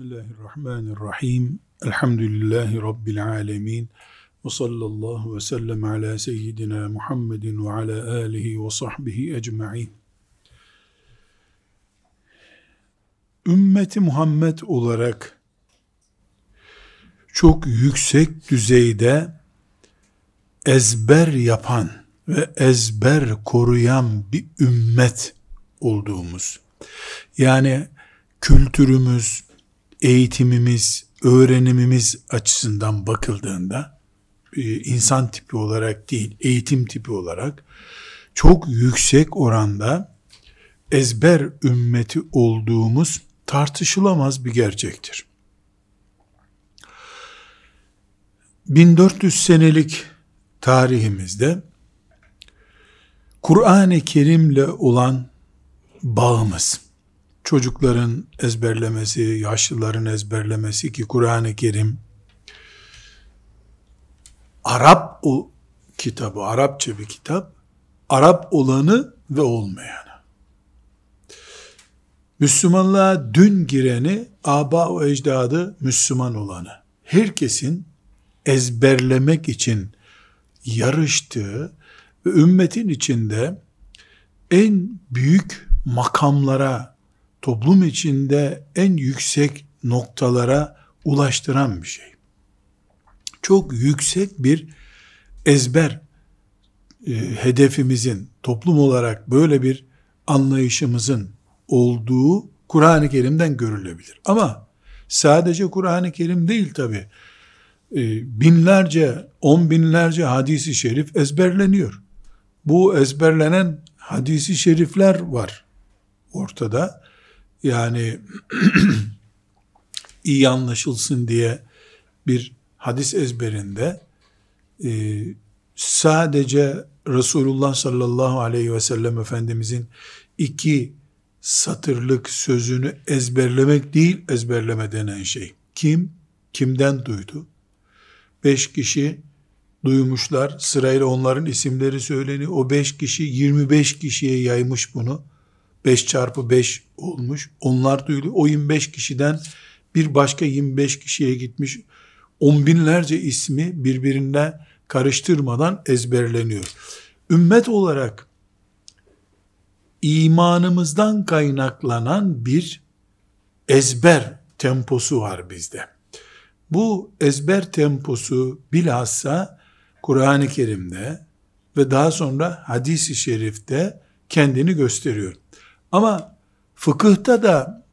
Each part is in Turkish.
Bismillahirrahmanirrahim. Elhamdülillahi Rabbil alemin. Ve sallallahu ve sellem ala seyyidina Muhammedin ve ala alihi ve sahbihi ecma'in. Ümmeti Muhammed olarak çok yüksek düzeyde ezber yapan ve ezber koruyan bir ümmet olduğumuz. Yani kültürümüz, eğitimimiz, öğrenimimiz açısından bakıldığında e, insan tipi olarak değil, eğitim tipi olarak çok yüksek oranda ezber ümmeti olduğumuz tartışılamaz bir gerçektir. 1400 senelik tarihimizde Kur'an-ı Kerim'le olan bağımız, çocukların ezberlemesi, yaşlıların ezberlemesi ki Kur'an-ı Kerim Arap o kitabı, Arapça bir kitap, Arap olanı ve olmayanı. Müslümanlığa dün gireni, aba o ecdadı Müslüman olanı. Herkesin ezberlemek için yarıştığı ve ümmetin içinde en büyük makamlara toplum içinde en yüksek noktalara ulaştıran bir şey. Çok yüksek bir ezber e, hedefimizin toplum olarak böyle bir anlayışımızın olduğu Kur'an-ı Kerim'den görülebilir. Ama sadece Kur'an-ı Kerim değil tabi. E, binlerce, on binlerce hadisi şerif ezberleniyor. Bu ezberlenen hadisi şerifler var ortada yani iyi anlaşılsın diye bir hadis ezberinde e, sadece Resulullah sallallahu aleyhi ve sellem Efendimizin iki satırlık sözünü ezberlemek değil ezberleme denen şey. Kim? Kimden duydu? Beş kişi duymuşlar. Sırayla onların isimleri söyleniyor. O beş kişi 25 kişiye yaymış bunu. 5 çarpı 5 olmuş. Onlar duyuluyor. O 25 kişiden bir başka 25 kişiye gitmiş. On binlerce ismi birbirine karıştırmadan ezberleniyor. Ümmet olarak imanımızdan kaynaklanan bir ezber temposu var bizde. Bu ezber temposu bilhassa Kur'an-ı Kerim'de ve daha sonra hadis-i şerifte kendini gösteriyor. Ama fıkıhta da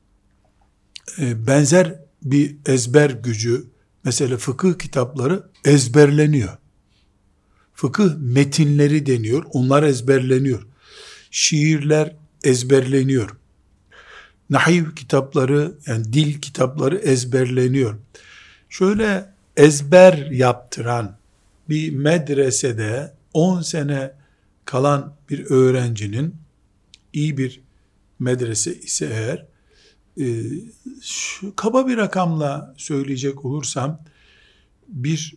e, benzer bir ezber gücü, mesela fıkıh kitapları ezberleniyor. Fıkıh metinleri deniyor, onlar ezberleniyor. Şiirler ezberleniyor. Nahiv kitapları, yani dil kitapları ezberleniyor. Şöyle ezber yaptıran bir medresede 10 sene kalan bir öğrencinin iyi bir medrese ise eğer e, şu, kaba bir rakamla söyleyecek olursam bir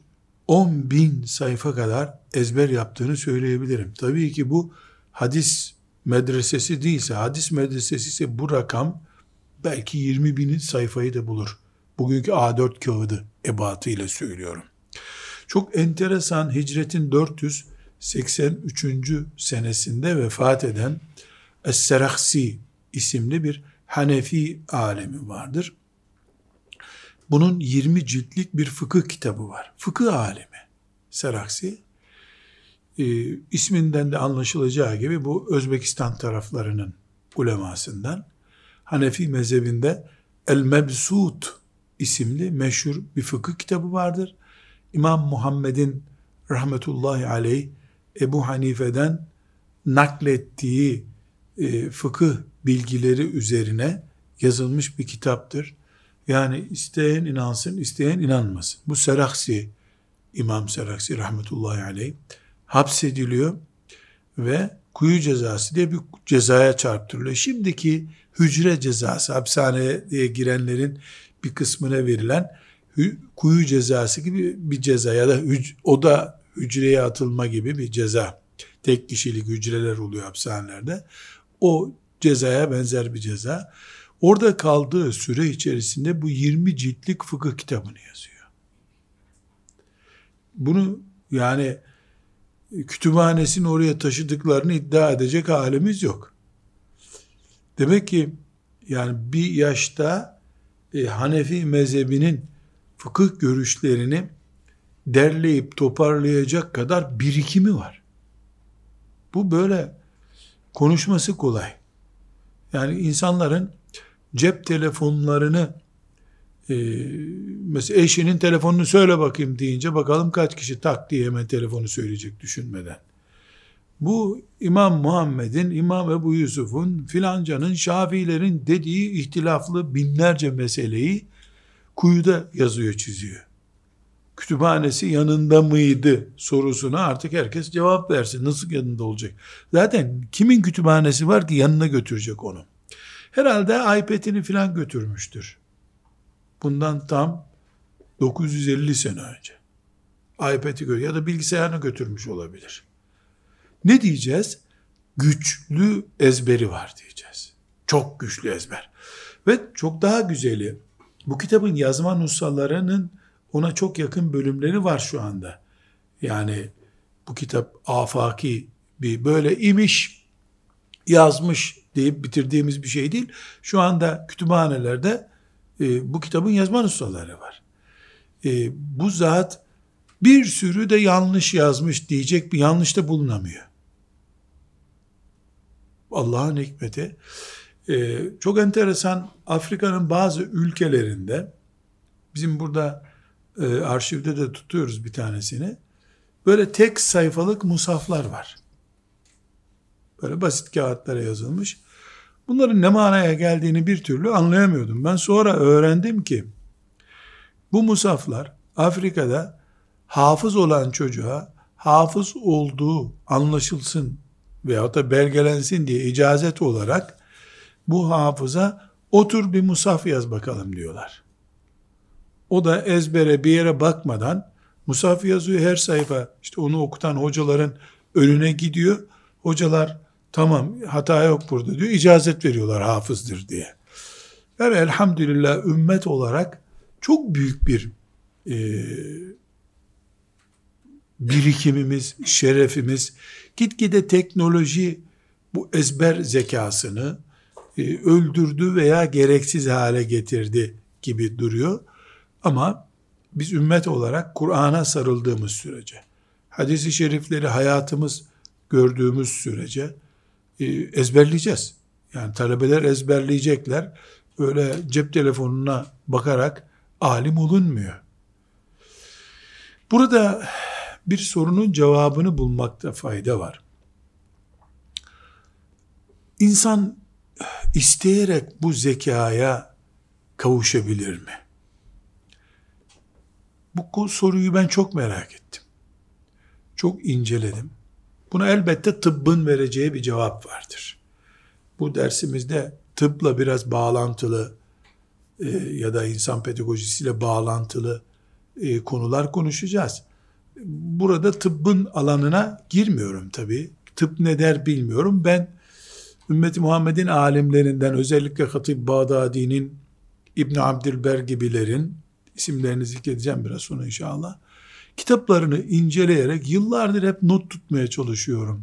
10 bin sayfa kadar ezber yaptığını söyleyebilirim. Tabii ki bu hadis medresesi değilse, hadis medresesi ise bu rakam belki 20 bin sayfayı da bulur. Bugünkü A4 kağıdı ebatıyla söylüyorum. Çok enteresan hicretin 483. senesinde vefat eden Es-Seraksi isimli bir Hanefi alemi vardır. Bunun 20 ciltlik bir fıkıh kitabı var. Fıkıh alemi Seraksi. E, isminden de anlaşılacağı gibi bu Özbekistan taraflarının ulemasından. Hanefi mezhebinde El-Mebsut isimli meşhur bir fıkıh kitabı vardır. İmam Muhammed'in rahmetullahi aleyh Ebu Hanife'den naklettiği e, fıkıh bilgileri üzerine yazılmış bir kitaptır. Yani isteyen inansın, isteyen inanmasın. Bu Seraksi, İmam Seraksi rahmetullahi aleyh hapsediliyor ve kuyu cezası diye bir cezaya çarptırılıyor. Şimdiki hücre cezası, hapishaneye girenlerin bir kısmına verilen kuyu cezası gibi bir ceza ya da o da hücreye atılma gibi bir ceza. Tek kişilik hücreler oluyor hapishanelerde. O cezaya benzer bir ceza. Orada kaldığı süre içerisinde bu 20 ciltlik fıkıh kitabını yazıyor. Bunu yani kütüphanesini oraya taşıdıklarını iddia edecek halimiz yok. Demek ki yani bir yaşta e, Hanefi mezhebinin fıkıh görüşlerini derleyip toparlayacak kadar birikimi var. Bu böyle konuşması kolay. Yani insanların cep telefonlarını e, mesela eşinin telefonunu söyle bakayım deyince bakalım kaç kişi tak diye hemen telefonu söyleyecek düşünmeden. Bu İmam Muhammed'in, İmam Ebu Yusuf'un, filancanın, Şafiilerin dediği ihtilaflı binlerce meseleyi kuyuda yazıyor, çiziyor. Kütüphanesi yanında mıydı sorusuna artık herkes cevap versin. Nasıl yanında olacak? Zaten kimin kütüphanesi var ki yanına götürecek onu? Herhalde iPad'ini filan götürmüştür. Bundan tam 950 sene önce. iPad'i gör ya da bilgisayarını götürmüş olabilir. Ne diyeceğiz? Güçlü ezberi var diyeceğiz. Çok güçlü ezber. Ve çok daha güzeli, bu kitabın yazma nussalarının ona çok yakın bölümleri var şu anda. Yani bu kitap afaki bir böyle imiş, yazmış deyip bitirdiğimiz bir şey değil. Şu anda kütüphanelerde e, bu kitabın yazma nüshaları var. E, bu zat bir sürü de yanlış yazmış diyecek bir yanlışta bulunamıyor. Allah'ın hikmeti. E, çok enteresan Afrika'nın bazı ülkelerinde bizim burada e, arşivde de tutuyoruz bir tanesini. Böyle tek sayfalık musaflar var. Böyle basit kağıtlara yazılmış. Bunların ne manaya geldiğini bir türlü anlayamıyordum. Ben sonra öğrendim ki bu musaflar Afrika'da hafız olan çocuğa hafız olduğu anlaşılsın veyahut da belgelensin diye icazet olarak bu hafıza otur bir musaf yaz bakalım diyorlar. O da ezbere bir yere bakmadan musaf yazıyor her sayfa işte onu okutan hocaların önüne gidiyor. Hocalar Tamam hata yok burada diyor. icazet veriyorlar hafızdır diye. Yani elhamdülillah ümmet olarak çok büyük bir e, birikimimiz, şerefimiz, gitgide teknoloji bu ezber zekasını e, öldürdü veya gereksiz hale getirdi gibi duruyor. Ama biz ümmet olarak Kur'an'a sarıldığımız sürece, hadisi şerifleri hayatımız gördüğümüz sürece, e, ezberleyeceğiz. Yani talebeler ezberleyecekler. Öyle cep telefonuna bakarak alim olunmuyor. Burada bir sorunun cevabını bulmakta fayda var. İnsan isteyerek bu zekaya kavuşabilir mi? Bu soruyu ben çok merak ettim. Çok inceledim. Buna elbette tıbbın vereceği bir cevap vardır. Bu dersimizde tıpla biraz bağlantılı e, ya da insan pedagojisiyle bağlantılı e, konular konuşacağız. Burada tıbbın alanına girmiyorum tabi. Tıp ne der bilmiyorum. Ben ümmeti Muhammed'in alimlerinden özellikle Hatip Bağdadi'nin İbn Abdülber gibilerin isimlerini zikredeceğim biraz sonra inşallah kitaplarını inceleyerek yıllardır hep not tutmaya çalışıyorum.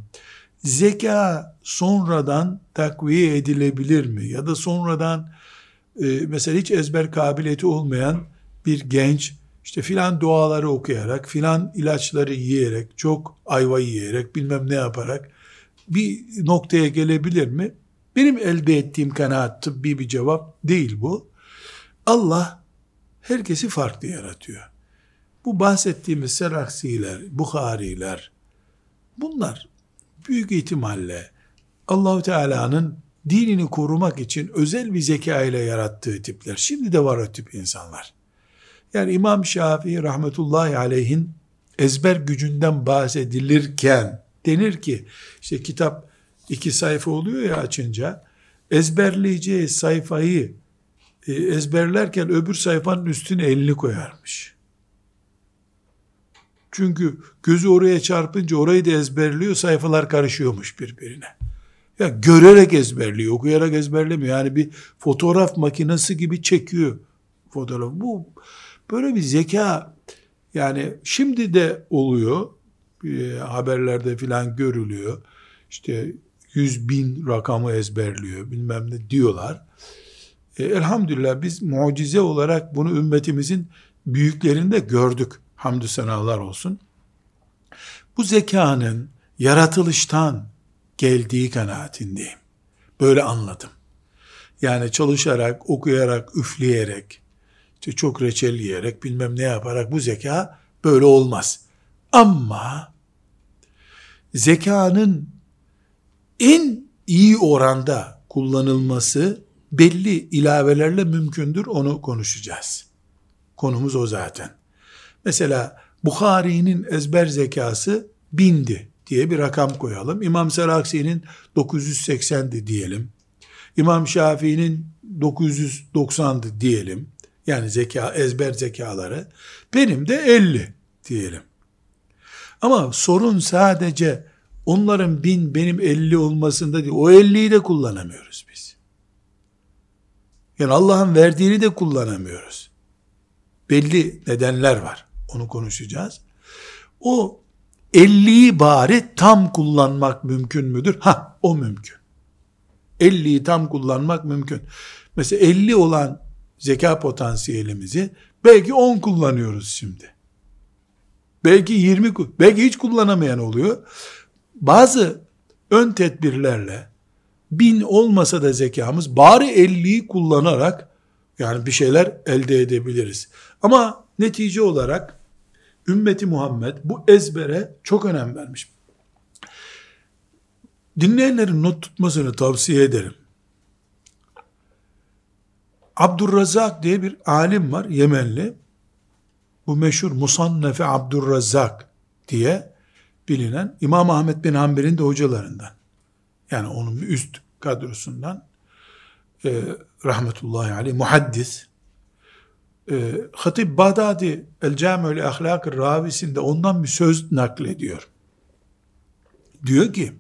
Zeka sonradan takviye edilebilir mi? Ya da sonradan e, mesela hiç ezber kabiliyeti olmayan bir genç işte filan duaları okuyarak, filan ilaçları yiyerek, çok ayva yiyerek, bilmem ne yaparak bir noktaya gelebilir mi? Benim elde ettiğim kanaat tıbbi bir cevap değil bu. Allah herkesi farklı yaratıyor. Bu bahsettiğimiz Seraksiler, Bukhariler, bunlar büyük ihtimalle Allahu Teala'nın dinini korumak için özel bir zeka ile yarattığı tipler. Şimdi de var o tip insanlar. Yani İmam Şafii rahmetullahi aleyhin ezber gücünden bahsedilirken denir ki işte kitap iki sayfa oluyor ya açınca ezberleyeceği sayfayı ezberlerken öbür sayfanın üstüne elini koyarmış. Çünkü gözü oraya çarpınca orayı da ezberliyor, sayfalar karışıyormuş birbirine. Ya görerek ezberliyor, okuyarak ezberlemiyor. Yani bir fotoğraf makinesi gibi çekiyor fotoğraf. Bu böyle bir zeka yani şimdi de oluyor. E, haberlerde filan görülüyor. İşte yüz bin rakamı ezberliyor bilmem ne diyorlar. E, elhamdülillah biz mucize olarak bunu ümmetimizin büyüklerinde gördük. Hamdü senalar olsun. Bu zekanın yaratılıştan geldiği kanaatindeyim. Böyle anladım. Yani çalışarak, okuyarak, üfleyerek, işte çok reçel yiyerek, bilmem ne yaparak bu zeka böyle olmaz. Ama zekanın en iyi oranda kullanılması belli ilavelerle mümkündür. Onu konuşacağız. Konumuz o zaten. Mesela Bukhari'nin ezber zekası bindi diye bir rakam koyalım. İmam Seraksi'nin 980'di diyelim. İmam Şafii'nin 990'dı diyelim. Yani zeka, ezber zekaları. Benim de 50 diyelim. Ama sorun sadece onların bin benim 50 olmasında değil. O 50'yi de kullanamıyoruz biz. Yani Allah'ın verdiğini de kullanamıyoruz. Belli nedenler var. Onu konuşacağız. O 50'yi bari tam kullanmak mümkün müdür? Ha, o mümkün. 50'yi tam kullanmak mümkün. Mesela 50 olan zeka potansiyelimizi belki 10 kullanıyoruz şimdi. Belki 20, belki hiç kullanamayan oluyor. Bazı ön tedbirlerle bin olmasa da zekamız bari 50'yi kullanarak yani bir şeyler elde edebiliriz. Ama netice olarak ümmeti Muhammed bu ezbere çok önem vermiş. Dinleyenlerin not tutmasını tavsiye ederim. Abdurrazak diye bir alim var Yemenli. Bu meşhur Musannefe Abdurrazak diye bilinen İmam Ahmet bin Hanbel'in de hocalarından yani onun üst kadrosundan e, rahmetullahi aleyh muhaddis e, Hatip Bağdadi El Camül Ahlak Ravisinde ondan bir söz naklediyor. Diyor ki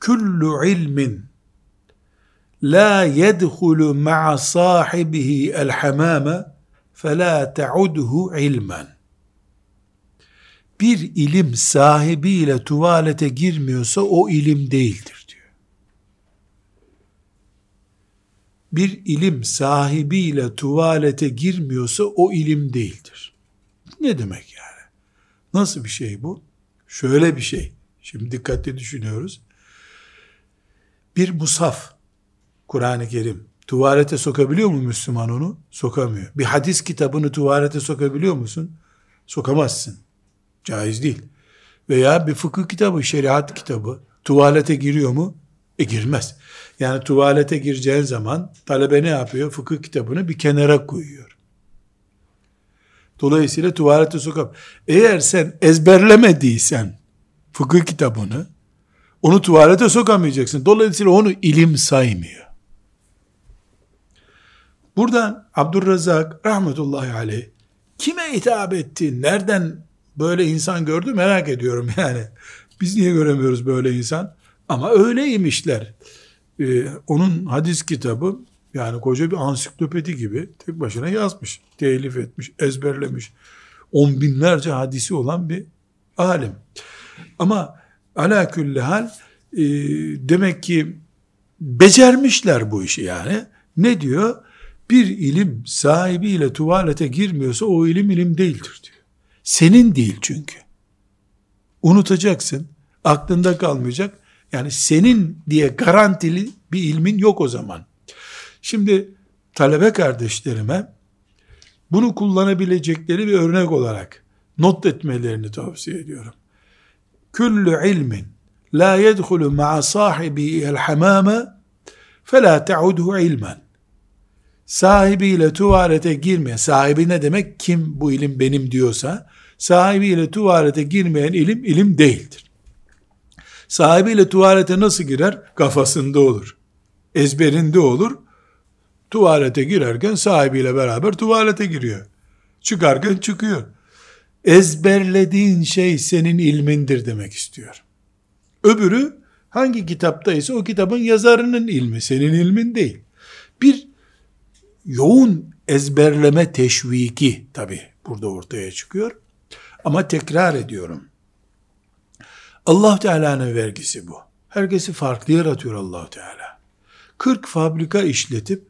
Küllü ilmin la yedhulu ma'a sahibihi el hamame fela te'udhu ilmen bir ilim sahibiyle tuvalete girmiyorsa o ilim değildir diyor. Bir ilim sahibiyle tuvalete girmiyorsa o ilim değildir. Ne demek yani? Nasıl bir şey bu? Şöyle bir şey. Şimdi dikkatli düşünüyoruz. Bir musaf, Kur'an-ı Kerim, Tuvalete sokabiliyor mu Müslüman onu? Sokamıyor. Bir hadis kitabını tuvalete sokabiliyor musun? Sokamazsın. Caiz değil. Veya bir fıkıh kitabı, şeriat kitabı tuvalete giriyor mu? E girmez. Yani tuvalete gireceğin zaman talebe ne yapıyor? Fıkıh kitabını bir kenara koyuyor. Dolayısıyla tuvalete sokam. Eğer sen ezberlemediysen fıkıh kitabını onu tuvalete sokamayacaksın. Dolayısıyla onu ilim saymıyor. Buradan Abdurrazak rahmetullahi aleyh kime hitap etti? Nereden böyle insan gördü merak ediyorum yani. Biz niye göremiyoruz böyle insan? Ama öyleymişler. Ee, onun hadis kitabı yani koca bir ansiklopedi gibi tek başına yazmış, telif etmiş, ezberlemiş. On binlerce hadisi olan bir alim. Ama ala külli hal e, demek ki becermişler bu işi yani. Ne diyor? bir ilim sahibiyle tuvalete girmiyorsa o ilim ilim değildir diyor. Senin değil çünkü. Unutacaksın. Aklında kalmayacak. Yani senin diye garantili bir ilmin yok o zaman. Şimdi talebe kardeşlerime bunu kullanabilecekleri bir örnek olarak not etmelerini tavsiye ediyorum. Küllü ilmin la yedhulu ma'a sahibi el hamame fe la ilmen sahibiyle tuvalete girmeyen, sahibi ne demek? Kim bu ilim benim diyorsa, sahibiyle tuvalete girmeyen ilim, ilim değildir. Sahibiyle tuvalete nasıl girer? Kafasında olur. Ezberinde olur. Tuvalete girerken sahibiyle beraber tuvalete giriyor. Çıkarken çıkıyor. Ezberlediğin şey senin ilmindir demek istiyor. Öbürü Hangi kitaptaysa o kitabın yazarının ilmi, senin ilmin değil. Bir yoğun ezberleme teşviki tabi burada ortaya çıkıyor. Ama tekrar ediyorum. Allah Teala'nın vergisi bu. Herkesi farklı yaratıyor allah Teala. 40 fabrika işletip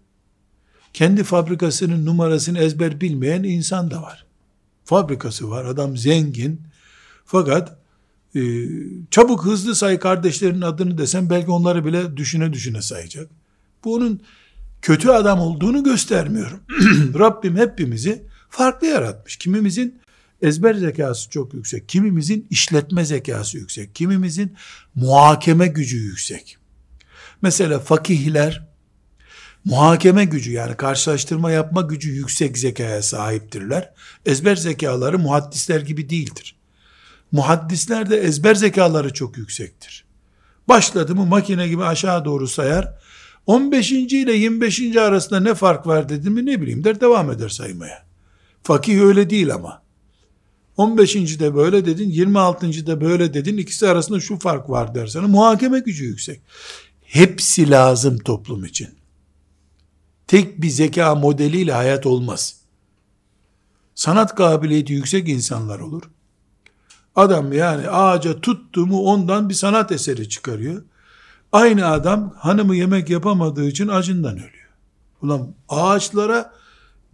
kendi fabrikasının numarasını ezber bilmeyen insan da var. Fabrikası var, adam zengin. Fakat e, çabuk hızlı say kardeşlerinin adını desem belki onları bile düşüne düşüne sayacak. Bu onun kötü adam olduğunu göstermiyorum. Rabbim hepimizi farklı yaratmış. Kimimizin ezber zekası çok yüksek, kimimizin işletme zekası yüksek, kimimizin muhakeme gücü yüksek. Mesela fakihler muhakeme gücü yani karşılaştırma yapma gücü yüksek zekaya sahiptirler. Ezber zekaları muhaddisler gibi değildir. Muhaddisler de ezber zekaları çok yüksektir. Başladı mı makine gibi aşağı doğru sayar. 15. ile 25. arasında ne fark var dedim mi ne bileyim der devam eder saymaya. Fakih öyle değil ama. 15. de böyle dedin, 26. de böyle dedin, ikisi arasında şu fark var dersen muhakeme gücü yüksek. Hepsi lazım toplum için. Tek bir zeka modeliyle hayat olmaz. Sanat kabiliyeti yüksek insanlar olur. Adam yani ağaca tuttu mu ondan bir sanat eseri çıkarıyor. Aynı adam hanımı yemek yapamadığı için acından ölüyor. Ulan ağaçlara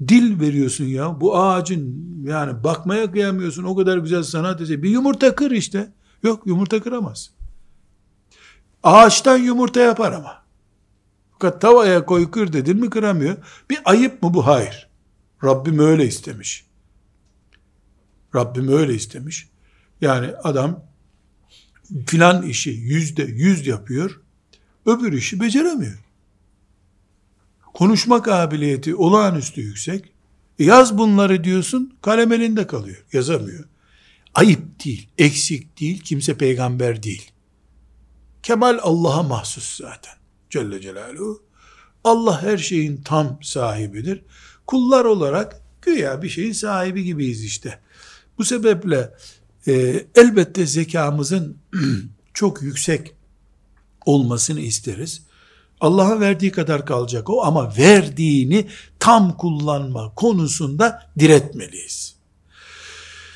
dil veriyorsun ya. Bu ağacın yani bakmaya kıyamıyorsun. O kadar güzel sanat eseri. Bir yumurta kır işte. Yok yumurta kıramaz. Ağaçtan yumurta yapar ama. Fakat tavaya koy kır dedin mi kıramıyor. Bir ayıp mı bu? Hayır. Rabbim öyle istemiş. Rabbim öyle istemiş. Yani adam filan işi yüzde yüz yapıyor. Öbür işi beceremiyor. Konuşma kabiliyeti olağanüstü yüksek. E yaz bunları diyorsun, kalem elinde kalıyor. Yazamıyor. Ayıp değil, eksik değil, kimse peygamber değil. Kemal Allah'a mahsus zaten. Celle Celaluhu. Allah her şeyin tam sahibidir. Kullar olarak güya bir şeyin sahibi gibiyiz işte. Bu sebeple e, elbette zekamızın çok yüksek olmasını isteriz. Allah'ın verdiği kadar kalacak o ama verdiğini tam kullanma konusunda diretmeliyiz.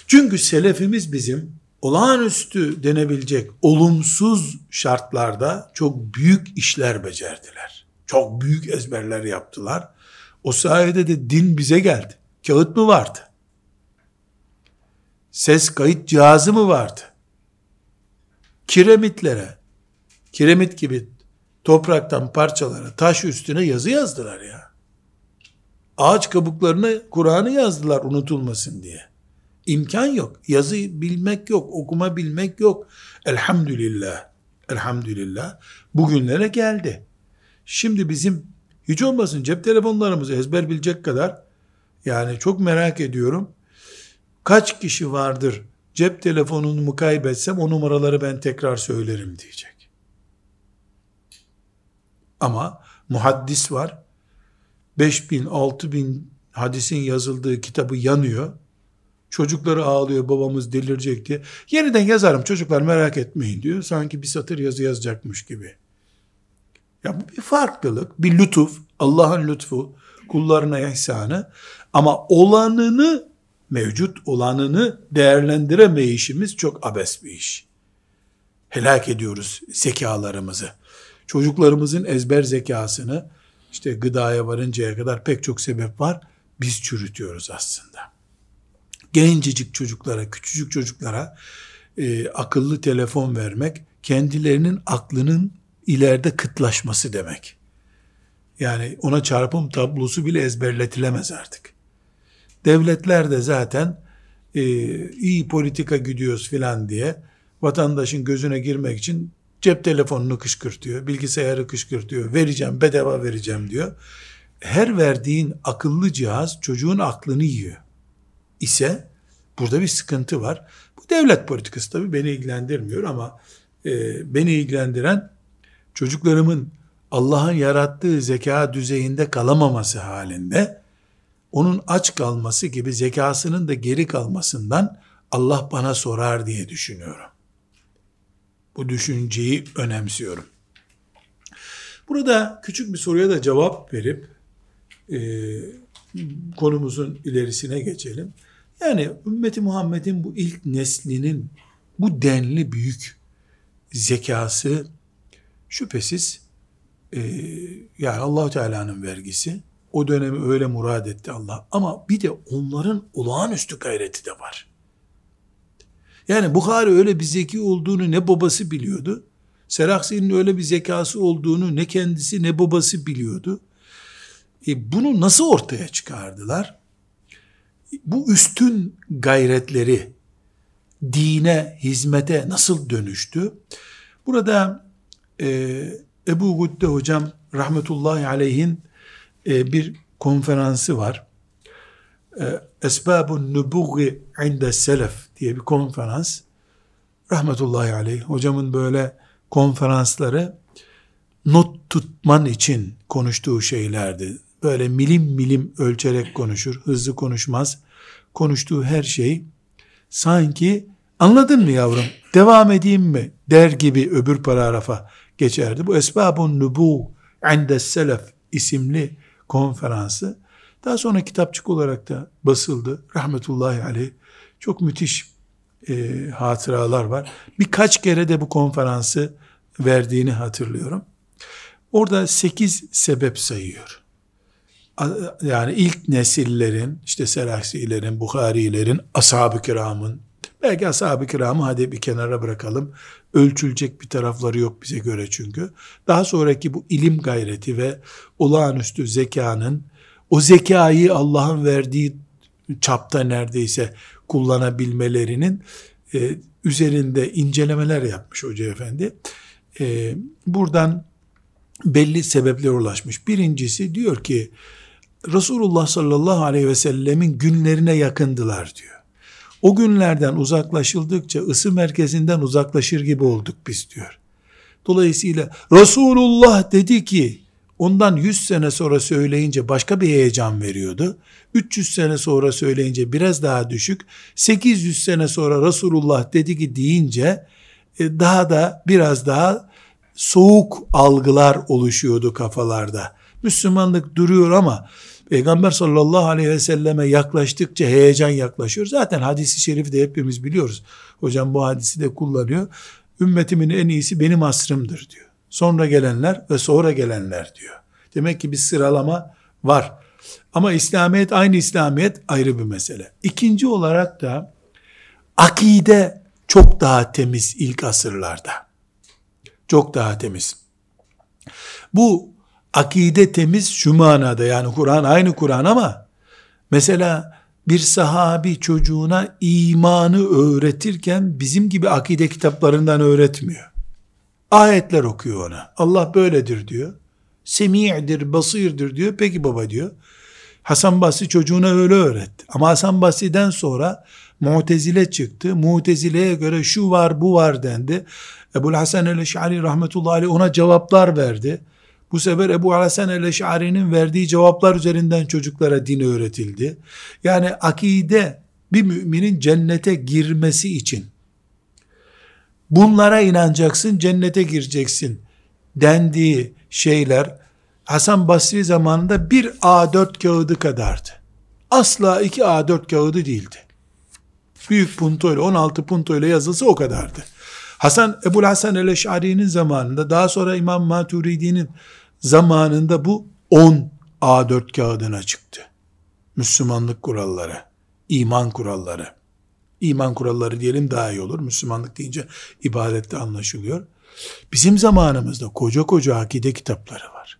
Çünkü selefimiz bizim olağanüstü denebilecek olumsuz şartlarda çok büyük işler becerdiler. Çok büyük ezberler yaptılar. O sayede de din bize geldi. Kağıt mı vardı? Ses kayıt cihazı mı vardı? Kiremitlere, kiremit gibi topraktan parçalara, taş üstüne yazı yazdılar ya. Ağaç kabuklarına Kur'an'ı yazdılar unutulmasın diye. İmkan yok. Yazı bilmek yok. Okuma bilmek yok. Elhamdülillah. Elhamdülillah. Bugünlere geldi. Şimdi bizim hiç olmasın cep telefonlarımızı ezber bilecek kadar yani çok merak ediyorum. Kaç kişi vardır cep telefonumu kaybetsem o numaraları ben tekrar söylerim diyecek. Ama muhaddis var. 5 bin, 6 bin hadisin yazıldığı kitabı yanıyor. Çocukları ağlıyor babamız delirecek diye. Yeniden yazarım çocuklar merak etmeyin diyor. Sanki bir satır yazı yazacakmış gibi. Ya bu bir farklılık, bir lütuf, Allah'ın lütfu, kullarına ihsanı ama olanını, mevcut olanını değerlendiremeyişimiz çok abes bir iş. Helak ediyoruz zekalarımızı çocuklarımızın ezber zekasını işte gıdaya varıncaya kadar pek çok sebep var. Biz çürütüyoruz aslında. Gencecik çocuklara, küçücük çocuklara e, akıllı telefon vermek kendilerinin aklının ileride kıtlaşması demek. Yani ona çarpım tablosu bile ezberletilemez artık. Devletler de zaten e, iyi politika gidiyoruz filan diye vatandaşın gözüne girmek için Cep telefonunu kışkırtıyor, bilgisayarı kışkırtıyor, vereceğim, bedava vereceğim diyor. Her verdiğin akıllı cihaz çocuğun aklını yiyor. İse burada bir sıkıntı var. Bu devlet politikası tabii beni ilgilendirmiyor ama e, beni ilgilendiren çocuklarımın Allah'ın yarattığı zeka düzeyinde kalamaması halinde onun aç kalması gibi zekasının da geri kalmasından Allah bana sorar diye düşünüyorum. Bu düşünceyi önemsiyorum. Burada küçük bir soruya da cevap verip e, konumuzun ilerisine geçelim. Yani ümmeti Muhammed'in bu ilk neslinin bu denli büyük zekası şüphesiz e, yani allah Teala'nın vergisi o dönemi öyle murad etti Allah. Ama bir de onların olağanüstü gayreti de var. Yani Bukhari öyle bir zeki olduğunu ne babası biliyordu. Seraksi'nin öyle bir zekası olduğunu ne kendisi ne babası biliyordu. E bunu nasıl ortaya çıkardılar? Bu üstün gayretleri dine, hizmete nasıl dönüştü? Burada e, Ebu Gudde hocam rahmetullahi aleyhin e, bir konferansı var. E, Esbabun Nubugi inde selef diye bir konferans. Rahmetullahi aleyh. Hocamın böyle konferansları not tutman için konuştuğu şeylerdi. Böyle milim milim ölçerek konuşur, hızlı konuşmaz. Konuştuğu her şey sanki anladın mı yavrum, devam edeyim mi der gibi öbür paragrafa geçerdi. Bu Esbabun Nubu inde selef isimli konferansı daha sonra kitapçık olarak da basıldı. Rahmetullahi aleyh. Çok müthiş e, hatıralar var. Birkaç kere de bu konferansı verdiğini hatırlıyorum. Orada sekiz sebep sayıyor. Yani ilk nesillerin, işte Selaksilerin, Bukharilerin, ashab-ı kiramın, belki ashab-ı kiramı hadi bir kenara bırakalım. Ölçülecek bir tarafları yok bize göre çünkü. Daha sonraki bu ilim gayreti ve olağanüstü zekanın, o zekayı Allah'ın verdiği çapta neredeyse kullanabilmelerinin e, üzerinde incelemeler yapmış Hoca Efendi. E, buradan belli sebeplere ulaşmış. Birincisi diyor ki Resulullah sallallahu aleyhi ve sellemin günlerine yakındılar diyor. O günlerden uzaklaşıldıkça ısı merkezinden uzaklaşır gibi olduk biz diyor. Dolayısıyla Resulullah dedi ki ondan 100 sene sonra söyleyince başka bir heyecan veriyordu. 300 sene sonra söyleyince biraz daha düşük. 800 sene sonra Resulullah dedi ki deyince e, daha da biraz daha soğuk algılar oluşuyordu kafalarda. Müslümanlık duruyor ama Peygamber sallallahu aleyhi ve selleme yaklaştıkça heyecan yaklaşıyor. Zaten hadisi şerifi de hepimiz biliyoruz. Hocam bu hadisi de kullanıyor. Ümmetimin en iyisi benim asrımdır diyor. Sonra gelenler ve sonra gelenler diyor. Demek ki bir sıralama var. Ama İslamiyet aynı İslamiyet ayrı bir mesele. İkinci olarak da akide çok daha temiz ilk asırlarda. Çok daha temiz. Bu akide temiz şu manada yani Kur'an aynı Kur'an ama mesela bir sahabi çocuğuna imanı öğretirken bizim gibi akide kitaplarından öğretmiyor. Ayetler okuyor ona. Allah böyledir diyor. Semi'dir, basirdir diyor. Peki baba diyor. Hasan Basri çocuğuna öyle öğretti. Ama Hasan Basri'den sonra Mu'tezile çıktı. Mu'tezile'ye göre şu var bu var dendi. Ebu Hasan el-Eş'ari rahmetullahi aleyh ona cevaplar verdi. Bu sefer Ebu Hasan el-Eş'ari'nin verdiği cevaplar üzerinden çocuklara din öğretildi. Yani akide bir müminin cennete girmesi için bunlara inanacaksın, cennete gireceksin dendiği şeyler Hasan Basri zamanında bir A4 kağıdı kadardı. Asla iki A4 kağıdı değildi. Büyük puntoyla 16 puntoyla yazılsa o kadardı. Hasan Ebu Hasan el-Eş'ari'nin zamanında daha sonra İmam Maturidi'nin zamanında bu 10 A4 kağıdına çıktı. Müslümanlık kuralları, iman kuralları. İman kuralları diyelim daha iyi olur. Müslümanlık deyince ibadette anlaşılıyor. Bizim zamanımızda koca koca akide kitapları var.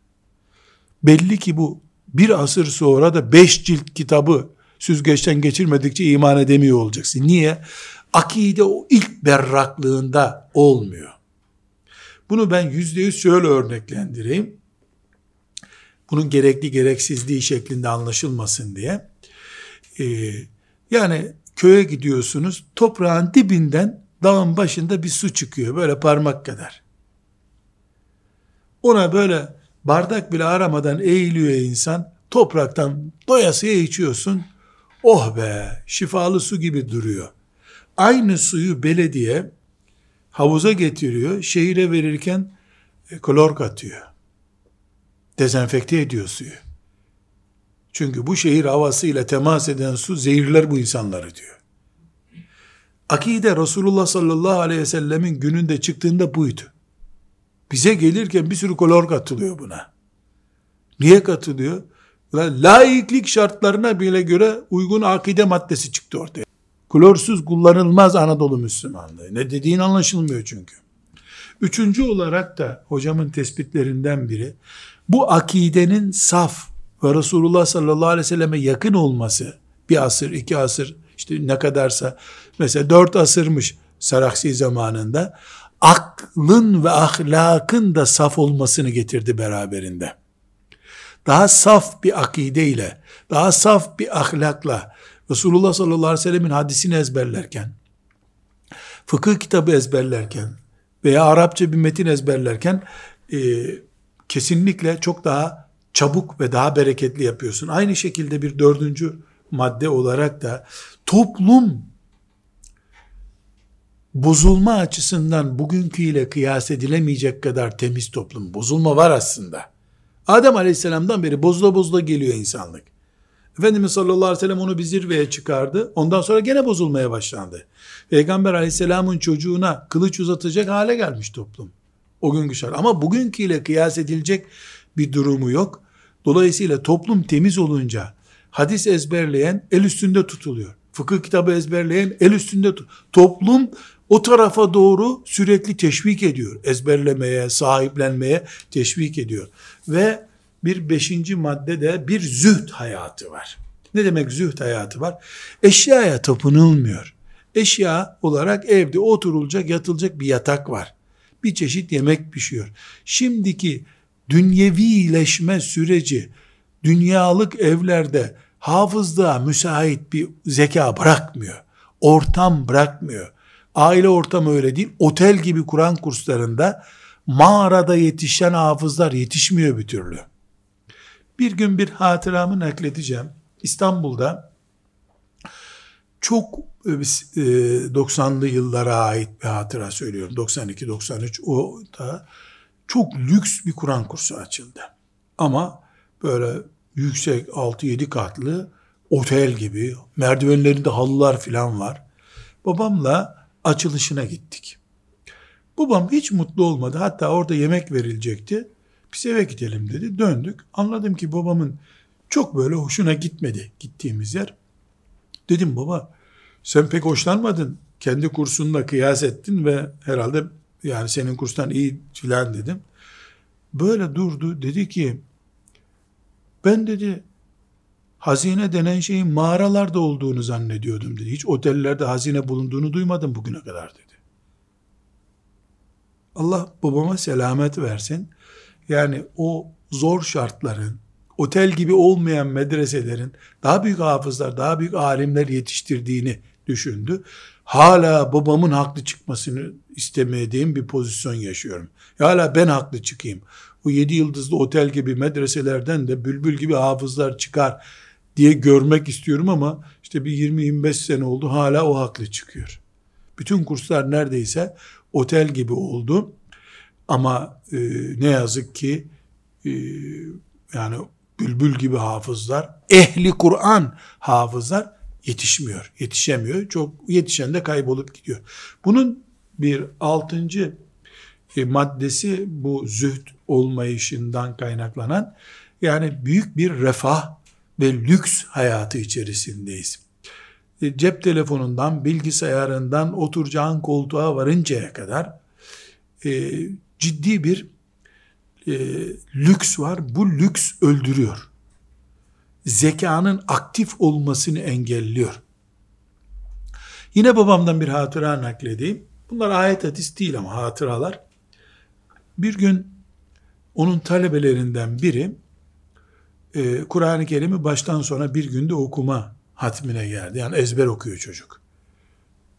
Belli ki bu bir asır sonra da beş cilt kitabı süzgeçten geçirmedikçe iman edemiyor olacaksın. Niye? Akide o ilk berraklığında olmuyor. Bunu ben yüzde yüz şöyle örneklendireyim bunun gerekli gereksizliği şeklinde anlaşılmasın diye. Ee, yani köye gidiyorsunuz toprağın dibinden dağın başında bir su çıkıyor böyle parmak kadar. Ona böyle bardak bile aramadan eğiliyor insan topraktan doyasıya içiyorsun. Oh be şifalı su gibi duruyor. Aynı suyu belediye havuza getiriyor. Şehire verirken e, klor katıyor. Dezenfekte ediyor suyu. Çünkü bu şehir havasıyla temas eden su zehirler bu insanları diyor. Akide Resulullah sallallahu aleyhi ve sellemin gününde çıktığında buydu. Bize gelirken bir sürü klor katılıyor buna. Niye katılıyor? Laiklik şartlarına bile göre uygun akide maddesi çıktı ortaya. Klorsuz kullanılmaz Anadolu Müslümanlığı. Ne dediğin anlaşılmıyor çünkü. Üçüncü olarak da hocamın tespitlerinden biri, bu akidenin saf ve Resulullah sallallahu aleyhi ve selleme yakın olması, bir asır, iki asır, işte ne kadarsa, mesela dört asırmış Saraksi zamanında, aklın ve ahlakın da saf olmasını getirdi beraberinde. Daha saf bir akide ile, daha saf bir ahlakla, Resulullah sallallahu aleyhi ve sellemin hadisini ezberlerken, fıkıh kitabı ezberlerken veya Arapça bir metin ezberlerken e, kesinlikle çok daha çabuk ve daha bereketli yapıyorsun. Aynı şekilde bir dördüncü madde olarak da toplum bozulma açısından bugünküyle kıyas edilemeyecek kadar temiz toplum. Bozulma var aslında. Adem Aleyhisselam'dan beri bozula bozula geliyor insanlık. Efendimiz sallallahu aleyhi ve sellem onu bir zirveye çıkardı. Ondan sonra gene bozulmaya başlandı. Peygamber aleyhisselamın çocuğuna kılıç uzatacak hale gelmiş toplum. O günkü şart. Ama bugünküyle kıyas edilecek bir durumu yok. Dolayısıyla toplum temiz olunca hadis ezberleyen el üstünde tutuluyor. Fıkıh kitabı ezberleyen el üstünde tut. Toplum o tarafa doğru sürekli teşvik ediyor. Ezberlemeye, sahiplenmeye teşvik ediyor. Ve bir beşinci madde de bir zühd hayatı var. Ne demek zühd hayatı var? Eşyaya tapınılmıyor. Eşya olarak evde oturulacak, yatılacak bir yatak var. Bir çeşit yemek pişiyor. Şimdiki dünyevileşme süreci dünyalık evlerde hafızlığa müsait bir zeka bırakmıyor. Ortam bırakmıyor. Aile ortamı öyle değil. Otel gibi Kur'an kurslarında mağarada yetişen hafızlar yetişmiyor bir türlü. Bir gün bir hatıramı nakledeceğim. İstanbul'da çok 90'lı e, yıllara ait bir hatıra söylüyorum. 92-93 o da çok lüks bir Kur'an kursu açıldı. Ama böyle yüksek 6-7 katlı otel gibi merdivenlerinde halılar filan var. Babamla açılışına gittik. Babam hiç mutlu olmadı. Hatta orada yemek verilecekti. Biz eve gidelim dedi. Döndük. Anladım ki babamın çok böyle hoşuna gitmedi gittiğimiz yer. Dedim baba sen pek hoşlanmadın. Kendi kursunla kıyas ettin ve herhalde yani senin kurstan iyi filan dedim. Böyle durdu. Dedi ki ben dedi hazine denen şeyin mağaralarda olduğunu zannediyordum dedi. Hiç otellerde hazine bulunduğunu duymadım bugüne kadar dedi. Allah babama selamet versin. Yani o zor şartların, otel gibi olmayan medreselerin daha büyük hafızlar, daha büyük alimler yetiştirdiğini düşündü. Hala babamın haklı çıkmasını istemediğim bir pozisyon yaşıyorum. Hala ben haklı çıkayım. O yedi yıldızlı otel gibi medreselerden de bülbül gibi hafızlar çıkar diye görmek istiyorum ama işte bir 20-25 sene oldu hala o haklı çıkıyor. Bütün kurslar neredeyse otel gibi oldu. Ama e, ne yazık ki e, yani bülbül gibi hafızlar, ehli Kur'an hafızlar yetişmiyor, yetişemiyor. Çok yetişen de kaybolup gidiyor. Bunun bir altıncı e, maddesi bu zühd olmayışından kaynaklanan yani büyük bir refah ve lüks hayatı içerisindeyiz. E, cep telefonundan, bilgisayarından oturacağın koltuğa varıncaya kadar e, ciddi bir e, lüks var. Bu lüks öldürüyor. Zekanın aktif olmasını engelliyor. Yine babamdan bir hatıra nakledeyim. Bunlar ayet hadis değil ama hatıralar. Bir gün onun talebelerinden biri e, Kur'an-ı Kerim'i baştan sona bir günde okuma hatmine geldi. Yani ezber okuyor çocuk.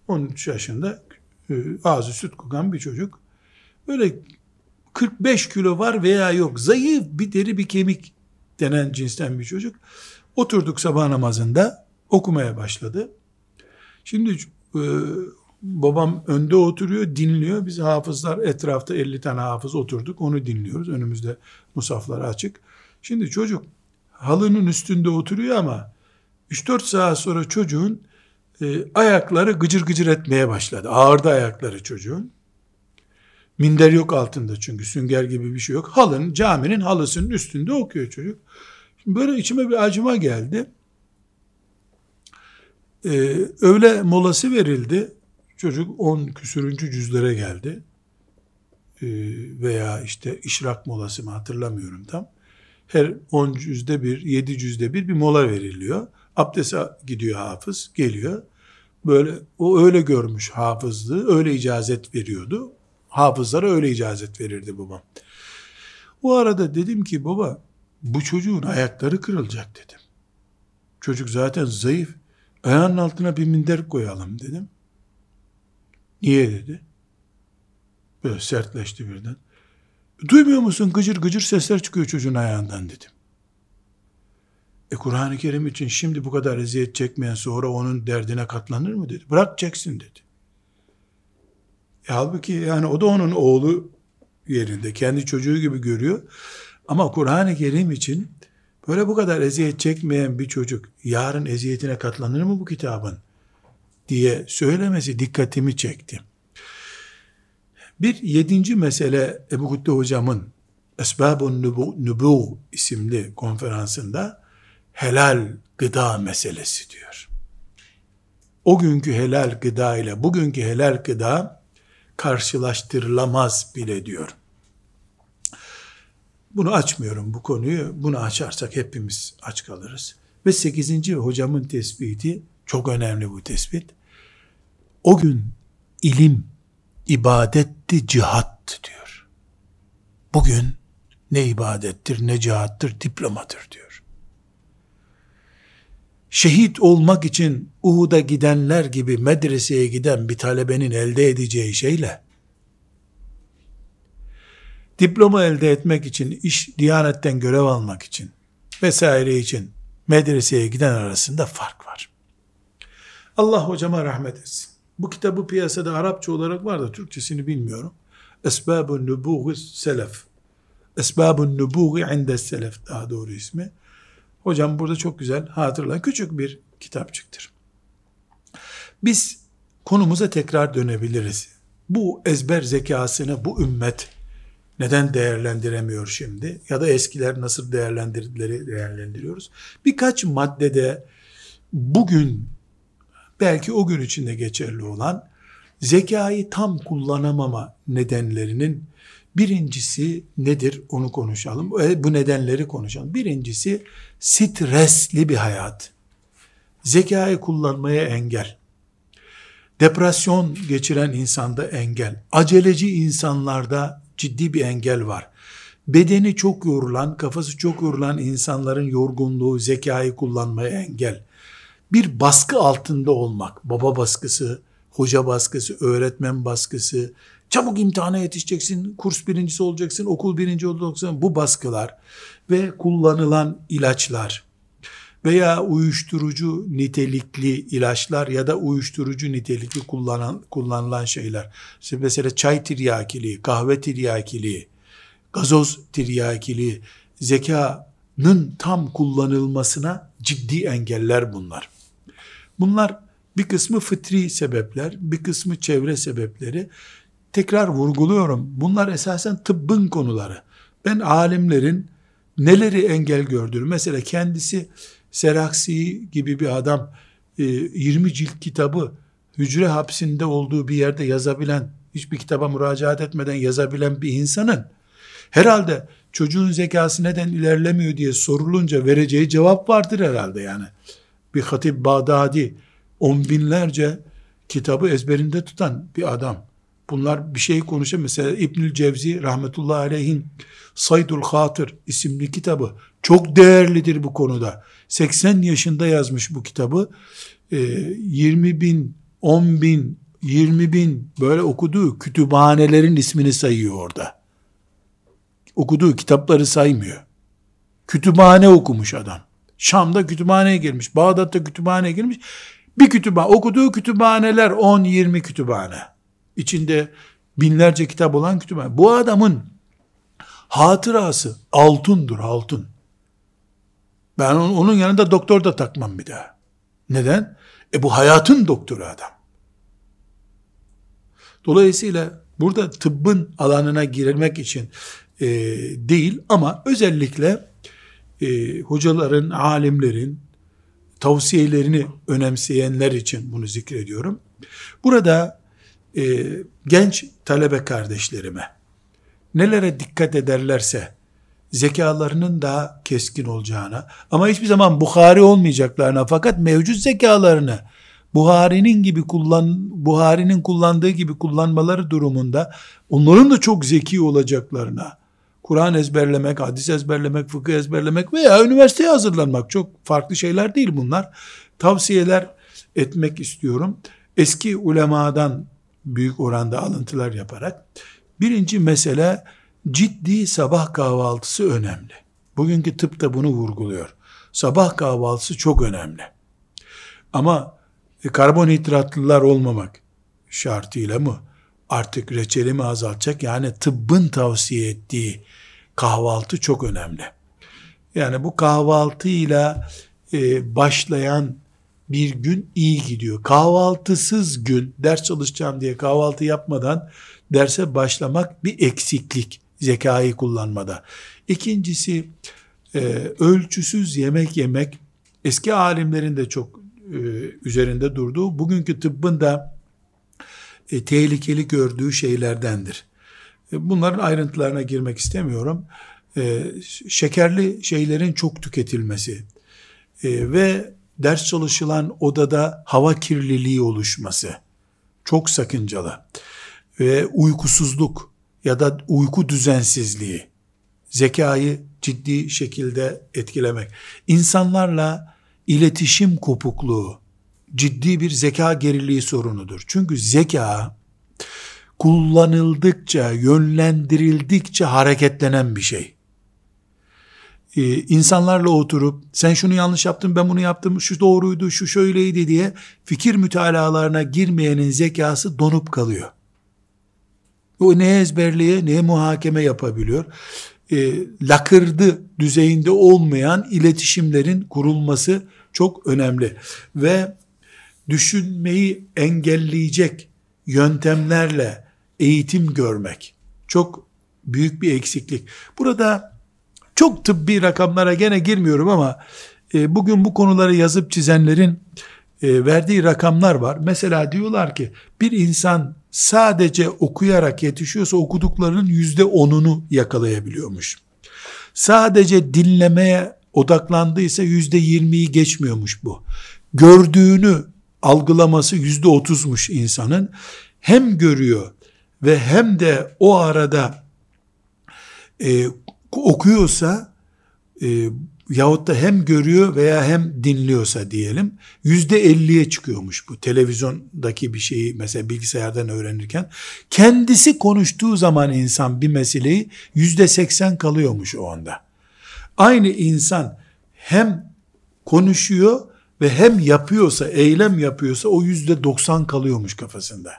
13 yaşında e, ağzı süt kokan bir çocuk. Böyle 45 kilo var veya yok. Zayıf bir deri bir kemik denen cinsten bir çocuk. Oturduk sabah namazında okumaya başladı. Şimdi e, babam önde oturuyor, dinliyor. Biz hafızlar etrafta 50 tane hafız oturduk. Onu dinliyoruz. Önümüzde musaflar açık. Şimdi çocuk halının üstünde oturuyor ama 3-4 saat sonra çocuğun e, ayakları gıcır gıcır etmeye başladı. Ağırdı ayakları çocuğun. Minder yok altında çünkü sünger gibi bir şey yok. Halın, caminin halısının üstünde okuyor çocuk. Şimdi böyle içime bir acıma geldi. Ee, öğle molası verildi. Çocuk 10 küsürüncü cüzlere geldi. Ee, veya işte işrak molası mı hatırlamıyorum tam. Her 10 cüzde bir, 7 cüzde bir bir mola veriliyor. Abdese gidiyor hafız, geliyor. Böyle o öyle görmüş hafızlığı, öyle icazet veriyordu. Hafızlara öyle icazet verirdi babam. O arada dedim ki baba bu çocuğun ayakları kırılacak dedim. Çocuk zaten zayıf. Ayağının altına bir minder koyalım dedim. Niye dedi. Böyle sertleşti birden. Duymuyor musun gıcır gıcır sesler çıkıyor çocuğun ayağından dedim. E Kur'an-ı Kerim için şimdi bu kadar eziyet çekmeyen sonra onun derdine katlanır mı dedi. Bırak çeksin dedi. E halbuki yani o da onun oğlu yerinde. Kendi çocuğu gibi görüyor. Ama Kur'an-ı Kerim için böyle bu kadar eziyet çekmeyen bir çocuk yarın eziyetine katlanır mı bu kitabın? diye söylemesi dikkatimi çekti. Bir yedinci mesele Ebu Kutte hocamın Esbabun Nubu isimli konferansında helal gıda meselesi diyor. O günkü helal gıda ile bugünkü helal gıda karşılaştırılamaz bile diyor. Bunu açmıyorum bu konuyu. Bunu açarsak hepimiz aç kalırız. Ve sekizinci hocamın tespiti çok önemli bu tespit. O gün ilim ibadetti, cihattı diyor. Bugün ne ibadettir, ne cihattır, diplomadır diyor. Şehit olmak için Uhud'a gidenler gibi medreseye giden bir talebenin elde edeceği şeyle diploma elde etmek için, iş, diyanetten görev almak için vesaire için medreseye giden arasında fark var. Allah hocama rahmet etsin. Bu kitabı piyasada Arapça olarak var da Türkçesini bilmiyorum. Esbabun nubuği selef. Nubuği inde selef daha doğru ismi. Hocam burada çok güzel hatırla. Küçük bir kitapçıktır. Biz konumuza tekrar dönebiliriz. Bu ezber zekasını bu ümmet neden değerlendiremiyor şimdi? Ya da eskiler nasıl değerlendirdileri değerlendiriyoruz. Birkaç maddede bugün belki o gün içinde geçerli olan zekayı tam kullanamama nedenlerinin birincisi nedir onu konuşalım. Bu nedenleri konuşalım. Birincisi stresli bir hayat. Zekayı kullanmaya engel. Depresyon geçiren insanda engel. Aceleci insanlarda ciddi bir engel var. Bedeni çok yorulan, kafası çok yorulan insanların yorgunluğu, zekayı kullanmaya engel bir baskı altında olmak, baba baskısı, hoca baskısı, öğretmen baskısı, çabuk imtihana yetişeceksin, kurs birincisi olacaksın, okul birinci olacaksın, bu baskılar ve kullanılan ilaçlar veya uyuşturucu nitelikli ilaçlar ya da uyuşturucu nitelikli kullanan, kullanılan şeyler. İşte mesela çay tiryakiliği, kahve tiryakiliği, gazoz tiryakiliği, zekanın tam kullanılmasına ciddi engeller bunlar. Bunlar bir kısmı fıtri sebepler, bir kısmı çevre sebepleri. Tekrar vurguluyorum. Bunlar esasen tıbbın konuları. Ben alimlerin neleri engel gördüğünü, mesela kendisi Seraksi gibi bir adam 20 e, cilt kitabı hücre hapsinde olduğu bir yerde yazabilen, hiçbir kitaba müracaat etmeden yazabilen bir insanın herhalde çocuğun zekası neden ilerlemiyor diye sorulunca vereceği cevap vardır herhalde yani bir hatip Bağdadi on binlerce kitabı ezberinde tutan bir adam. Bunlar bir şey konuşuyor. Mesela İbnül Cevzi rahmetullahi aleyhin Saydul Hatır isimli kitabı çok değerlidir bu konuda. 80 yaşında yazmış bu kitabı. 20 ee, bin, 10 bin, 20 bin böyle okuduğu kütüphanelerin ismini sayıyor orada. Okuduğu kitapları saymıyor. Kütüphane okumuş adam. Şam'da kütüphaneye girmiş. Bağdat'ta kütüphaneye girmiş. Bir kütüphane, okuduğu kütüphaneler 10-20 kütüphane. İçinde binlerce kitap olan kütüphane. Bu adamın hatırası altındır altın. Ben onun yanında doktor da takmam bir daha. Neden? E bu hayatın doktoru adam. Dolayısıyla burada tıbbın alanına girmek için e, değil ama özellikle e, hocaların, alimlerin tavsiyelerini önemseyenler için bunu zikrediyorum. Burada e, genç talebe kardeşlerime nelere dikkat ederlerse zekalarının daha keskin olacağına ama hiçbir zaman Bukhari olmayacaklarına fakat mevcut zekalarını Buhari'nin gibi kullan Buhari'nin kullandığı gibi kullanmaları durumunda onların da çok zeki olacaklarına Kur'an ezberlemek, hadis ezberlemek, fıkıh ezberlemek veya üniversiteye hazırlanmak çok farklı şeyler değil bunlar. Tavsiyeler etmek istiyorum. Eski ulemadan büyük oranda alıntılar yaparak. Birinci mesele ciddi sabah kahvaltısı önemli. Bugünkü tıp da bunu vurguluyor. Sabah kahvaltısı çok önemli. Ama e, karbonhidratlılar olmamak şartıyla mı artık reçelimi azaltacak yani tıbbın tavsiye ettiği kahvaltı çok önemli. Yani bu kahvaltıyla e, başlayan bir gün iyi gidiyor. Kahvaltısız gün ders çalışacağım diye kahvaltı yapmadan derse başlamak bir eksiklik zekayı kullanmada. İkincisi e, ölçüsüz yemek yemek eski alimlerin de çok e, üzerinde durduğu bugünkü tıbbın da e, tehlikeli gördüğü şeylerdendir. E, bunların ayrıntılarına girmek istemiyorum. E, şekerli şeylerin çok tüketilmesi e, ve ders çalışılan odada hava kirliliği oluşması çok sakıncalı ve uykusuzluk ya da uyku düzensizliği zekayı ciddi şekilde etkilemek. İnsanlarla iletişim kopukluğu ciddi bir zeka geriliği sorunudur. Çünkü zeka kullanıldıkça, yönlendirildikçe hareketlenen bir şey. Ee, insanlarla oturup sen şunu yanlış yaptın ben bunu yaptım şu doğruydu şu şöyleydi diye fikir mütalalarına girmeyenin zekası donup kalıyor. O ne ezberliğe ne muhakeme yapabiliyor. E, lakırdı düzeyinde olmayan iletişimlerin kurulması çok önemli. Ve düşünmeyi engelleyecek yöntemlerle eğitim görmek çok büyük bir eksiklik. Burada çok tıbbi rakamlara gene girmiyorum ama e, bugün bu konuları yazıp çizenlerin e, verdiği rakamlar var. Mesela diyorlar ki bir insan sadece okuyarak yetişiyorsa okuduklarının yüzde onunu yakalayabiliyormuş. Sadece dinlemeye odaklandıysa yüzde yirmiyi geçmiyormuş bu. Gördüğünü algılaması yüzde otuzmuş insanın. Hem görüyor ve hem de o arada e, okuyorsa e, yahut da hem görüyor veya hem dinliyorsa diyelim yüzde elliye çıkıyormuş bu televizyondaki bir şeyi mesela bilgisayardan öğrenirken kendisi konuştuğu zaman insan bir meseleyi yüzde seksen kalıyormuş o anda. Aynı insan hem konuşuyor ve hem yapıyorsa, eylem yapıyorsa o yüzde doksan kalıyormuş kafasında.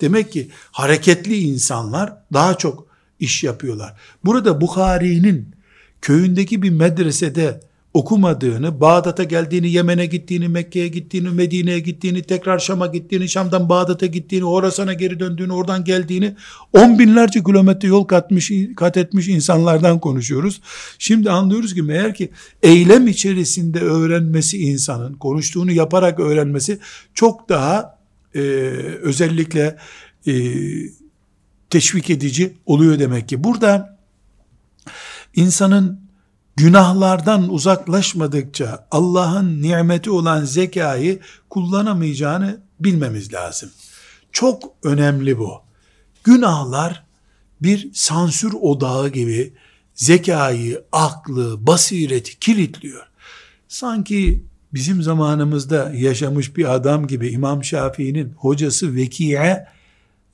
Demek ki hareketli insanlar daha çok iş yapıyorlar. Burada Bukhari'nin köyündeki bir medresede okumadığını, Bağdat'a geldiğini, Yemen'e gittiğini, Mekke'ye gittiğini, Medine'ye gittiğini, tekrar Şam'a gittiğini, Şam'dan Bağdat'a gittiğini, Horasan'a geri döndüğünü, oradan geldiğini, on binlerce kilometre yol katmış, kat etmiş insanlardan konuşuyoruz. Şimdi anlıyoruz ki meğer ki eylem içerisinde öğrenmesi insanın, konuştuğunu yaparak öğrenmesi çok daha e, özellikle e, teşvik edici oluyor demek ki. Burada insanın günahlardan uzaklaşmadıkça Allah'ın nimeti olan zekayı kullanamayacağını bilmemiz lazım. Çok önemli bu. Günahlar bir sansür odağı gibi zekayı, aklı, basireti kilitliyor. Sanki bizim zamanımızda yaşamış bir adam gibi İmam Şafii'nin hocası Veki'ye